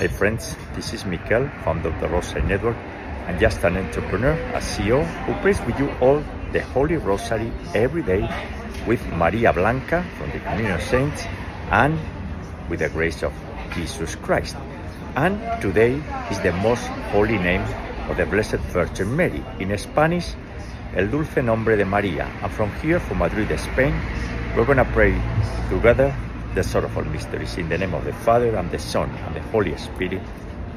Hey friends, this is Mikel, founder of the Rosary Network, and just an entrepreneur, a CEO who prays with you all the Holy Rosary every day with Maria Blanca from the Communion of Saints and with the grace of Jesus Christ. And today is the most holy name of the Blessed Virgin Mary. In Spanish, El Dulce Nombre de María. And from here, from Madrid, Spain, we're going to pray together the sorrowful mysteries. In the name of the Father, and the Son, and the Holy Spirit.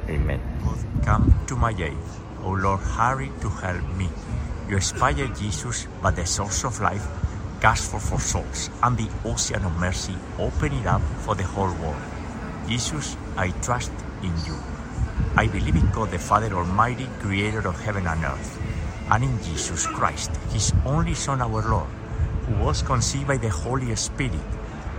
Amen. Come to my aid, O Lord, hurry to help me. You inspire Jesus, but the source of life, cast for for souls, and the ocean of mercy, open it up for the whole world. Jesus, I trust in you. I believe in God the Father Almighty, creator of heaven and earth, and in Jesus Christ, his only Son, our Lord, who was conceived by the Holy Spirit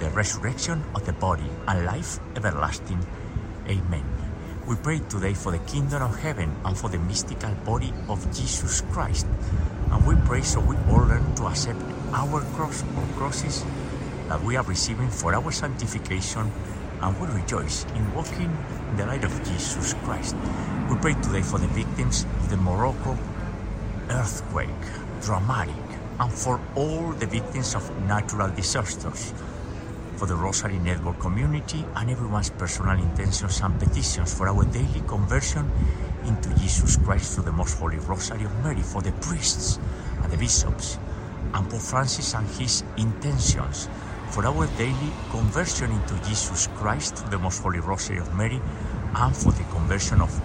the resurrection of the body and life everlasting. Amen. We pray today for the kingdom of heaven and for the mystical body of Jesus Christ. And we pray so we all learn to accept our cross or crosses that we are receiving for our sanctification and we rejoice in walking in the light of Jesus Christ. We pray today for the victims of the Morocco earthquake, dramatic, and for all the victims of natural disasters for the Rosary Network community and everyone's personal intentions and petitions for our daily conversion into Jesus Christ through the Most Holy Rosary of Mary, for the priests and the bishops, and Pope Francis and his intentions for our daily conversion into Jesus Christ through the Most Holy Rosary of Mary, and for the conversion of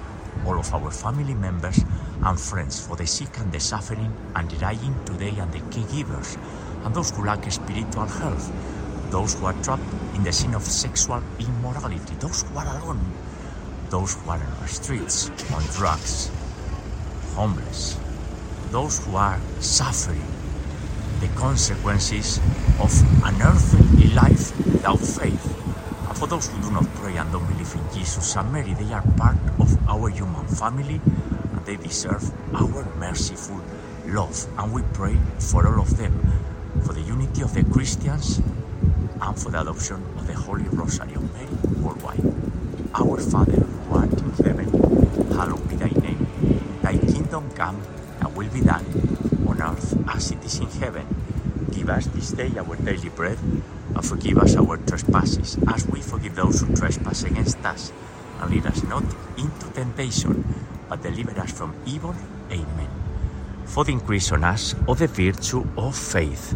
all of our family members and friends, for the sick and the suffering and the dying today, and the caregivers, and those who lack spiritual health those who are trapped in the sin of sexual immorality, those who are alone, those who are on the streets, on drugs, homeless, those who are suffering the consequences of an earthly life without faith. And for those who do not pray and don't believe in Jesus and Mary, they are part of our human family and they deserve our merciful love. And we pray for all of them, for the unity of the Christians and for the adoption of the Holy Rosary of Mary worldwide. Our Father, who art in heaven, hallowed be thy name. Thy kingdom come, and will be done on earth as it is in heaven. Give us this day our daily bread, and forgive us our trespasses, as we forgive those who trespass against us. And lead us not into temptation, but deliver us from evil. Amen. For the increase on us of the virtue of faith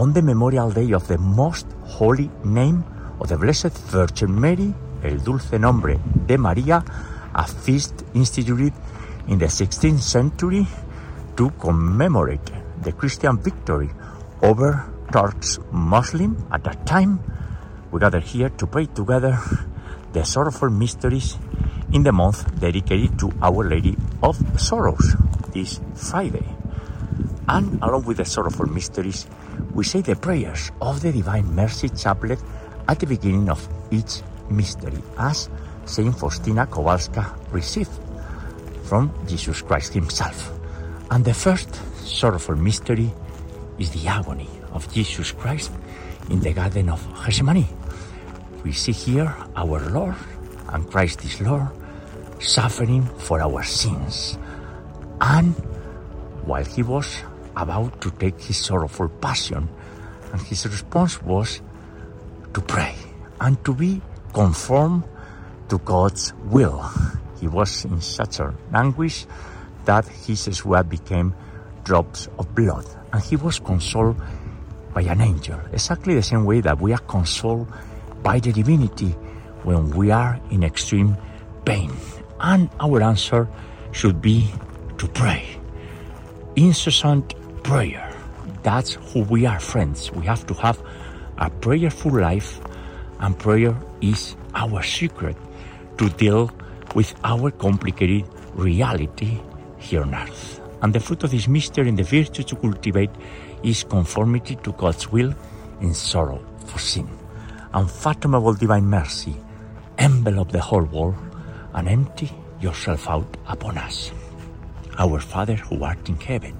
on the memorial day of the most holy name of the Blessed Virgin Mary, el dulce nombre de María, a feast instituted in the 16th century to commemorate the Christian victory over Turks Muslim at that time, we gather here to pray together the sorrowful mysteries in the month dedicated to Our Lady of Sorrows this Friday. And along with the sorrowful mysteries, we say the prayers of the Divine Mercy Chaplet at the beginning of each mystery, as Saint Faustina Kowalska received from Jesus Christ Himself. And the first sorrowful mystery is the agony of Jesus Christ in the Garden of Gethsemane. We see here our Lord and Christ is Lord suffering for our sins. And while he was about to take his sorrowful passion, and his response was to pray and to be conformed to God's will. He was in such an anguish that his sweat became drops of blood, and he was consoled by an angel, exactly the same way that we are consoled by the divinity when we are in extreme pain. And our answer should be to pray. Incessant prayer. That's who we are, friends. We have to have a prayerful life, and prayer is our secret to deal with our complicated reality here on earth. And the fruit of this mystery and the virtue to cultivate is conformity to God's will in sorrow for sin. Unfathomable divine mercy, envelop the whole world and empty yourself out upon us. Our Father who art in heaven,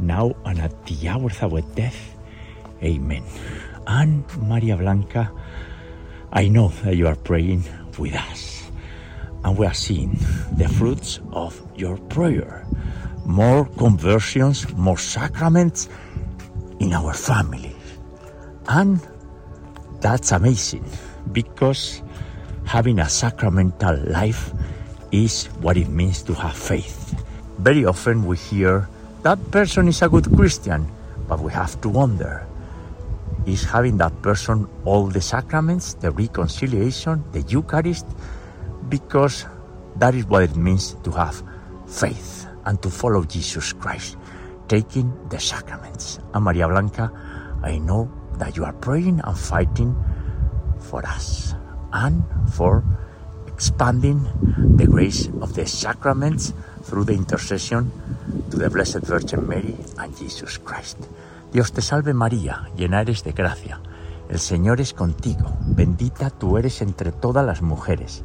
now and at the hour of our death. Amen. And Maria Blanca, I know that you are praying with us, and we are seeing the fruits of your prayer. More conversions, more sacraments in our family. And that's amazing because having a sacramental life is what it means to have faith. Very often we hear that person is a good Christian, but we have to wonder is having that person all the sacraments, the reconciliation, the Eucharist, because that is what it means to have faith and to follow Jesus Christ, taking the sacraments. And Maria Blanca, I know that you are praying and fighting for us and for expanding the grace of the sacraments through the intercession to the Blessed Virgin Mary and Jesus Christ. Dios te salve María, llena eres de gracia. El Señor es contigo, bendita tú eres entre todas las mujeres,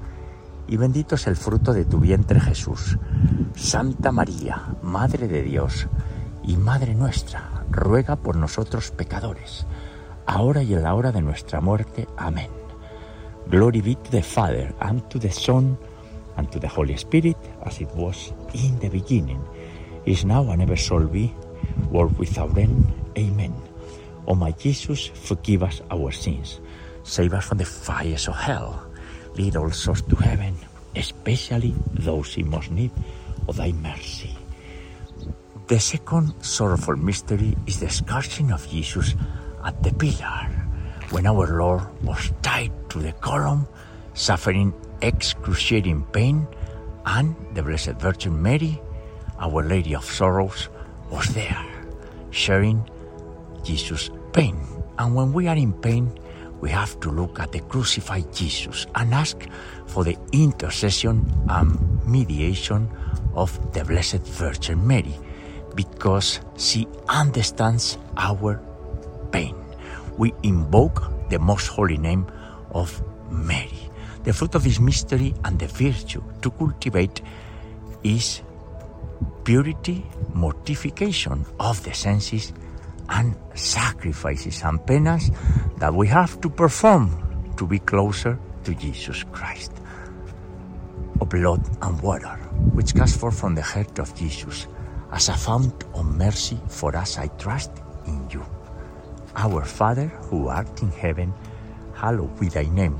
y bendito es el fruto de tu vientre Jesús. Santa María, Madre de Dios y Madre nuestra, ruega por nosotros pecadores, ahora y en la hora de nuestra muerte. Amén. Glory be to the Father, and to the Son, and to the Holy Spirit, as it was in the beginning, is now, and ever shall be, world without end. Amen. O my Jesus, forgive us our sins. Save us from the fires of hell. Lead all souls to heaven, especially those in most need of thy mercy. The second sorrowful mystery is the scourging of Jesus at the pillar, when our Lord was tied to the column, suffering excruciating pain, and the Blessed Virgin Mary, Our Lady of Sorrows, was there, sharing Jesus' pain. And when we are in pain, we have to look at the crucified Jesus and ask for the intercession and mediation of the Blessed Virgin Mary because she understands our pain. We invoke the most holy name of Mary. The fruit of this mystery and the virtue to cultivate is purity, mortification of the senses, and sacrifices and penance that we have to perform to be closer to Jesus Christ. Of blood and water, which cast forth from the heart of Jesus, as a fount of mercy for us, I trust in you. Our Father, who art in heaven, hallowed be thy name.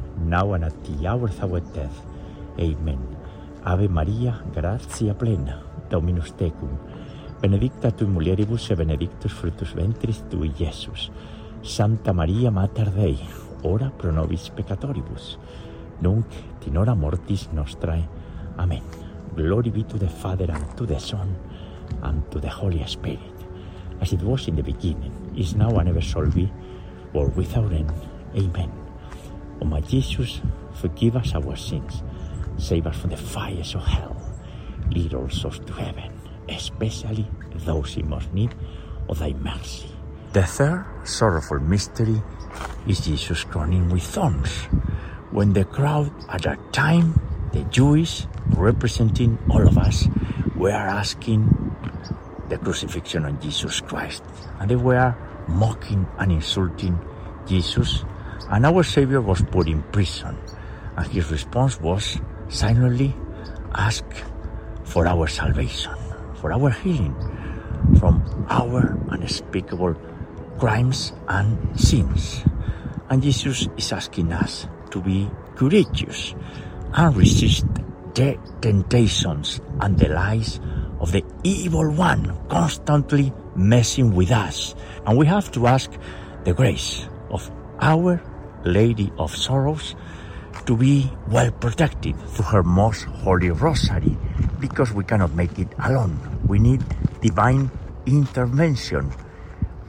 now and at the hour of our death. Amen. Ave Maria, gratia plena, Dominus tecum, benedicta tu mulieribus e benedictus fructus ventris tui, Iesus. Santa Maria Mater Dei, ora pro nobis peccatoribus, nunc in mortis nostrae. Amen. Glory be to the Father, and to the Son, and to the Holy Spirit, as it was in the beginning, is now, and ever shall be, world without end. Amen. O my Jesus, forgive us our sins, Save us from the fires of hell. Lead all souls to heaven, especially those in most need of thy mercy. The third sorrowful mystery is Jesus crowning with thorns. When the crowd at that time, the Jewish representing all of us, were asking the crucifixion of Jesus Christ. And they were mocking and insulting Jesus. And our Savior was put in prison. And his response was silently ask for our salvation, for our healing from our unspeakable crimes and sins. And Jesus is asking us to be courageous and resist the temptations and the lies of the evil one constantly messing with us. And we have to ask the grace of our Lady of Sorrows to be well protected through her most holy rosary because we cannot make it alone. We need divine intervention.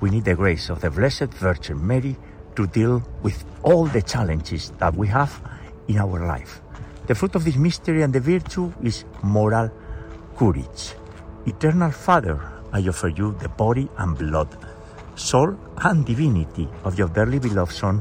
We need the grace of the Blessed Virgin Mary to deal with all the challenges that we have in our life. The fruit of this mystery and the virtue is moral courage. Eternal Father, I offer you the body and blood, soul and divinity of your dearly beloved Son,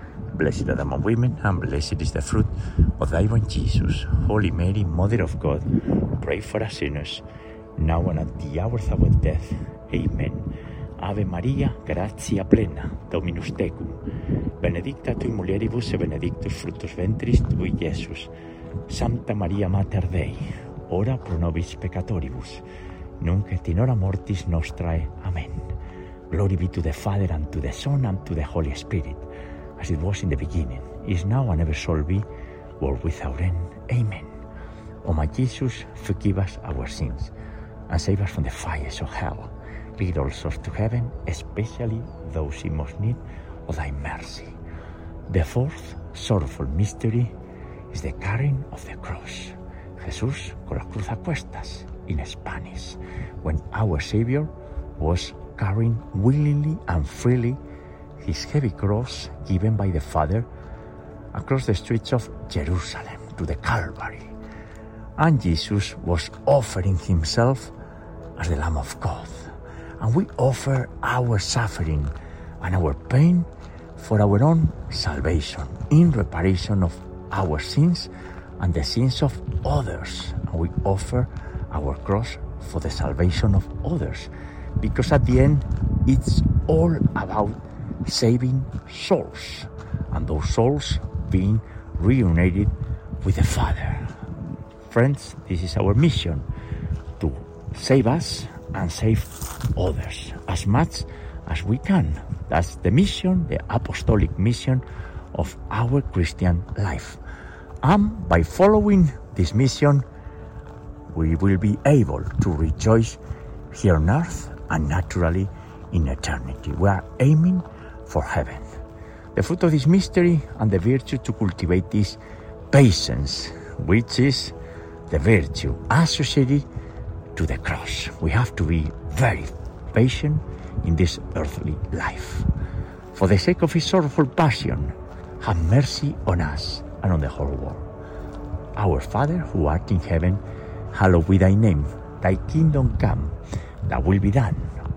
Blessed art among women, and blessed is the fruit of thy womb, Jesus. Holy Mary, Mother of God, pray for us sinners, now and at the hour of our death. Amen. Ave Maria, gratia plena, Dominus tecum, benedicta tu mulieribus e benedictus fructus ventris tui, Iesus. Santa Maria Mater Dei, ora pro nobis peccatoribus, nunc et in hora mortis nostrae. Amen. Glory be to the Father, and to the Son, and to the Holy Spirit, as it was in the beginning, is now, and ever shall be, world without end. Amen. O my Jesus, forgive us our sins, and save us from the fires of hell. Lead all souls to heaven, especially those in most need of thy mercy. The fourth sorrowful mystery is the carrying of the cross. Jesús con la cruz a cuestas in Spanish, when our Savior was carrying willingly and freely his heavy cross given by the Father across the streets of Jerusalem to the Calvary. And Jesus was offering himself as the Lamb of God. And we offer our suffering and our pain for our own salvation, in reparation of our sins and the sins of others. And we offer our cross for the salvation of others. Because at the end, it's all about saving souls and those souls being reunited with the Father. Friends, this is our mission to save us and save others as much as we can. That's the mission, the apostolic mission of our Christian life. And by following this mission, we will be able to rejoice here on earth and naturally in eternity. We are aiming for heaven. The fruit of this mystery and the virtue to cultivate this patience, which is the virtue associated to the cross. We have to be very patient in this earthly life. For the sake of his sorrowful passion, have mercy on us and on the whole world. Our Father who art in heaven, hallowed be thy name. Thy kingdom come, thy will be done,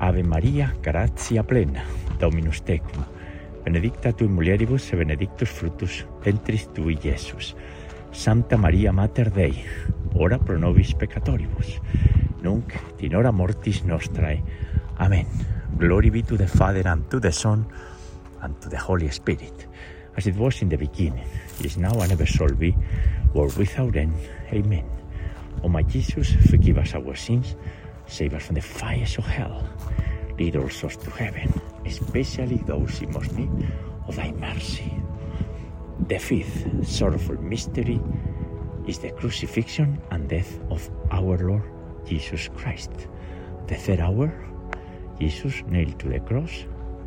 Ave Maria, gratia plena, Dominus tecum. Benedicta tu in mulieribus, e benedictus fructus ventris tui, Iesus. Santa Maria Mater Dei, ora pro nobis peccatoribus, nunc in hora mortis nostrae. Amen. Glory be to the Father, and to the Son, and to the Holy Spirit, as it was in the beginning, is now, and ever shall be, world without end. Amen. O my Jesus, forgive us our sins, save us from the fires of hell, lead all souls to heaven, especially those in most need of thy mercy. The fifth sorrowful mystery is the crucifixion and death of our Lord Jesus Christ. The third hour, Jesus nailed to the cross,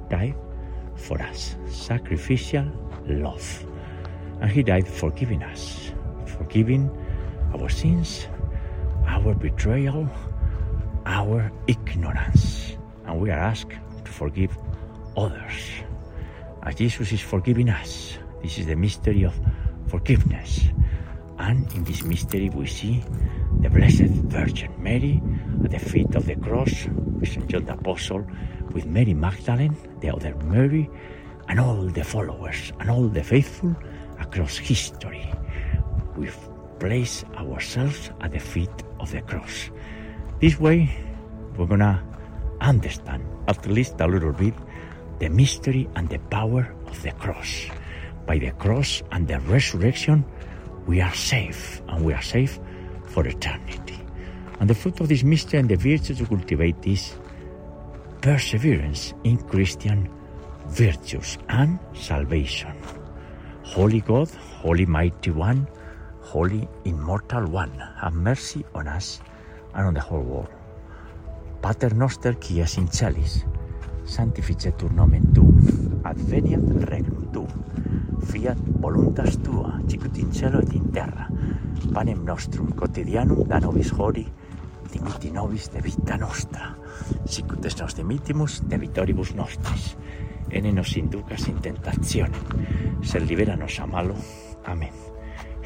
died for us, sacrificial love. And he died forgiving us, forgiving our sins, our betrayal, our ignorance. And we are asked to forgive others. As Jesus is forgiving us, this is the mystery of forgiveness. And in this mystery, we see the Blessed Virgin Mary at the feet of the cross with St. John the Apostle, with Mary Magdalene, the other Mary, and all the followers and all the faithful across history. We place ourselves at the feet of the cross. This way, we're gonna understand, at least a little bit, the mystery and the power of the cross. By the cross and the resurrection, we are safe, and we are safe for eternity. And the fruit of this mystery and the virtue to cultivate is perseverance in Christian virtues and salvation. Holy God, Holy Mighty One, Holy Immortal One, have mercy on us and on the whole world. Pater noster qui es in celis, sanctificetur nomen tuum, adveniat regnum tuum, fiat voluntas tua, sicut in cielo et in terra, panem nostrum quotidianum da nobis hori, dimiti nobis de vita nostra, sicut es nos dimittimus de vitoribus nostris, ene nos inducas in tentationem, sed libera nos a malo. Amén.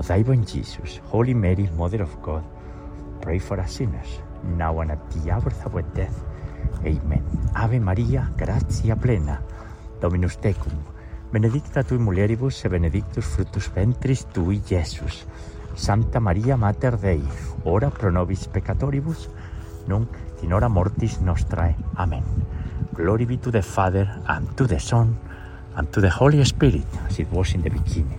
of thy Jesus. Holy Mary, Mother of God, pray for us sinners, now and at the hour of our death. Amen. Ave Maria, gratia plena, Dominus tecum, benedicta tui mulieribus, e benedictus fructus ventris tui, Iesus. Santa Maria, Mater Dei, ora pro nobis peccatoribus, nunc in hora mortis nostrae. Amen. Glory be to the Father, and to the Son, and to the Holy Spirit, as it was in the beginning,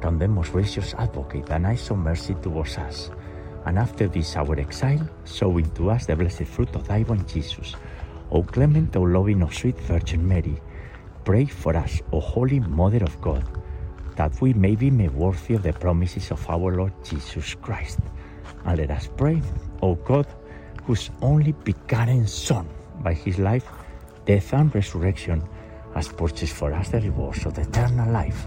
Turn them, most gracious advocate, and eyes of mercy towards us. And after this our exile, show into us the blessed fruit of thy womb, Jesus. O clement, O loving, O sweet Virgin Mary, pray for us, O holy Mother of God, that we may be made worthy of the promises of our Lord Jesus Christ. And let us pray, O God, whose only begotten Son, by his life, death, and resurrection, has purchased for us the rewards of eternal life.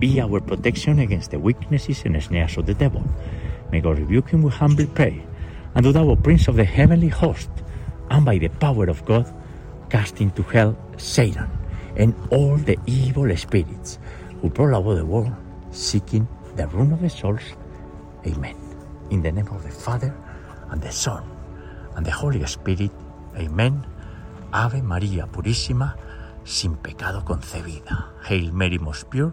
Be our protection against the weaknesses and snares of the devil. May God rebuke him, we humbly pray. And do thou, Prince of the heavenly host, and by the power of God, cast into hell Satan and all the evil spirits who prowl about the world seeking the ruin of the souls. Amen. In the name of the Father, and the Son, and the Holy Spirit. Amen. Ave María Purísima, sin pecado concebida. Hail Mary, most pure,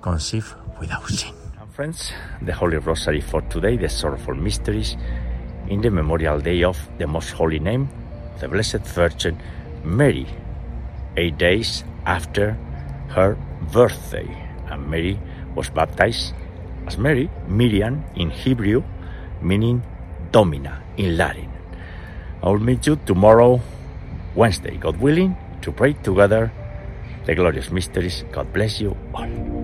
conceived without sin. And friends, the Holy Rosary for today, the sorrowful mysteries, in the memorial day of the Most Holy Name, the Blessed Virgin Mary, eight days after her birthday. And Mary was baptized as Mary, Miriam in Hebrew, meaning Domina in Latin. I will meet you tomorrow, Wednesday, God willing, to pray together the glorious mysteries. God bless you all.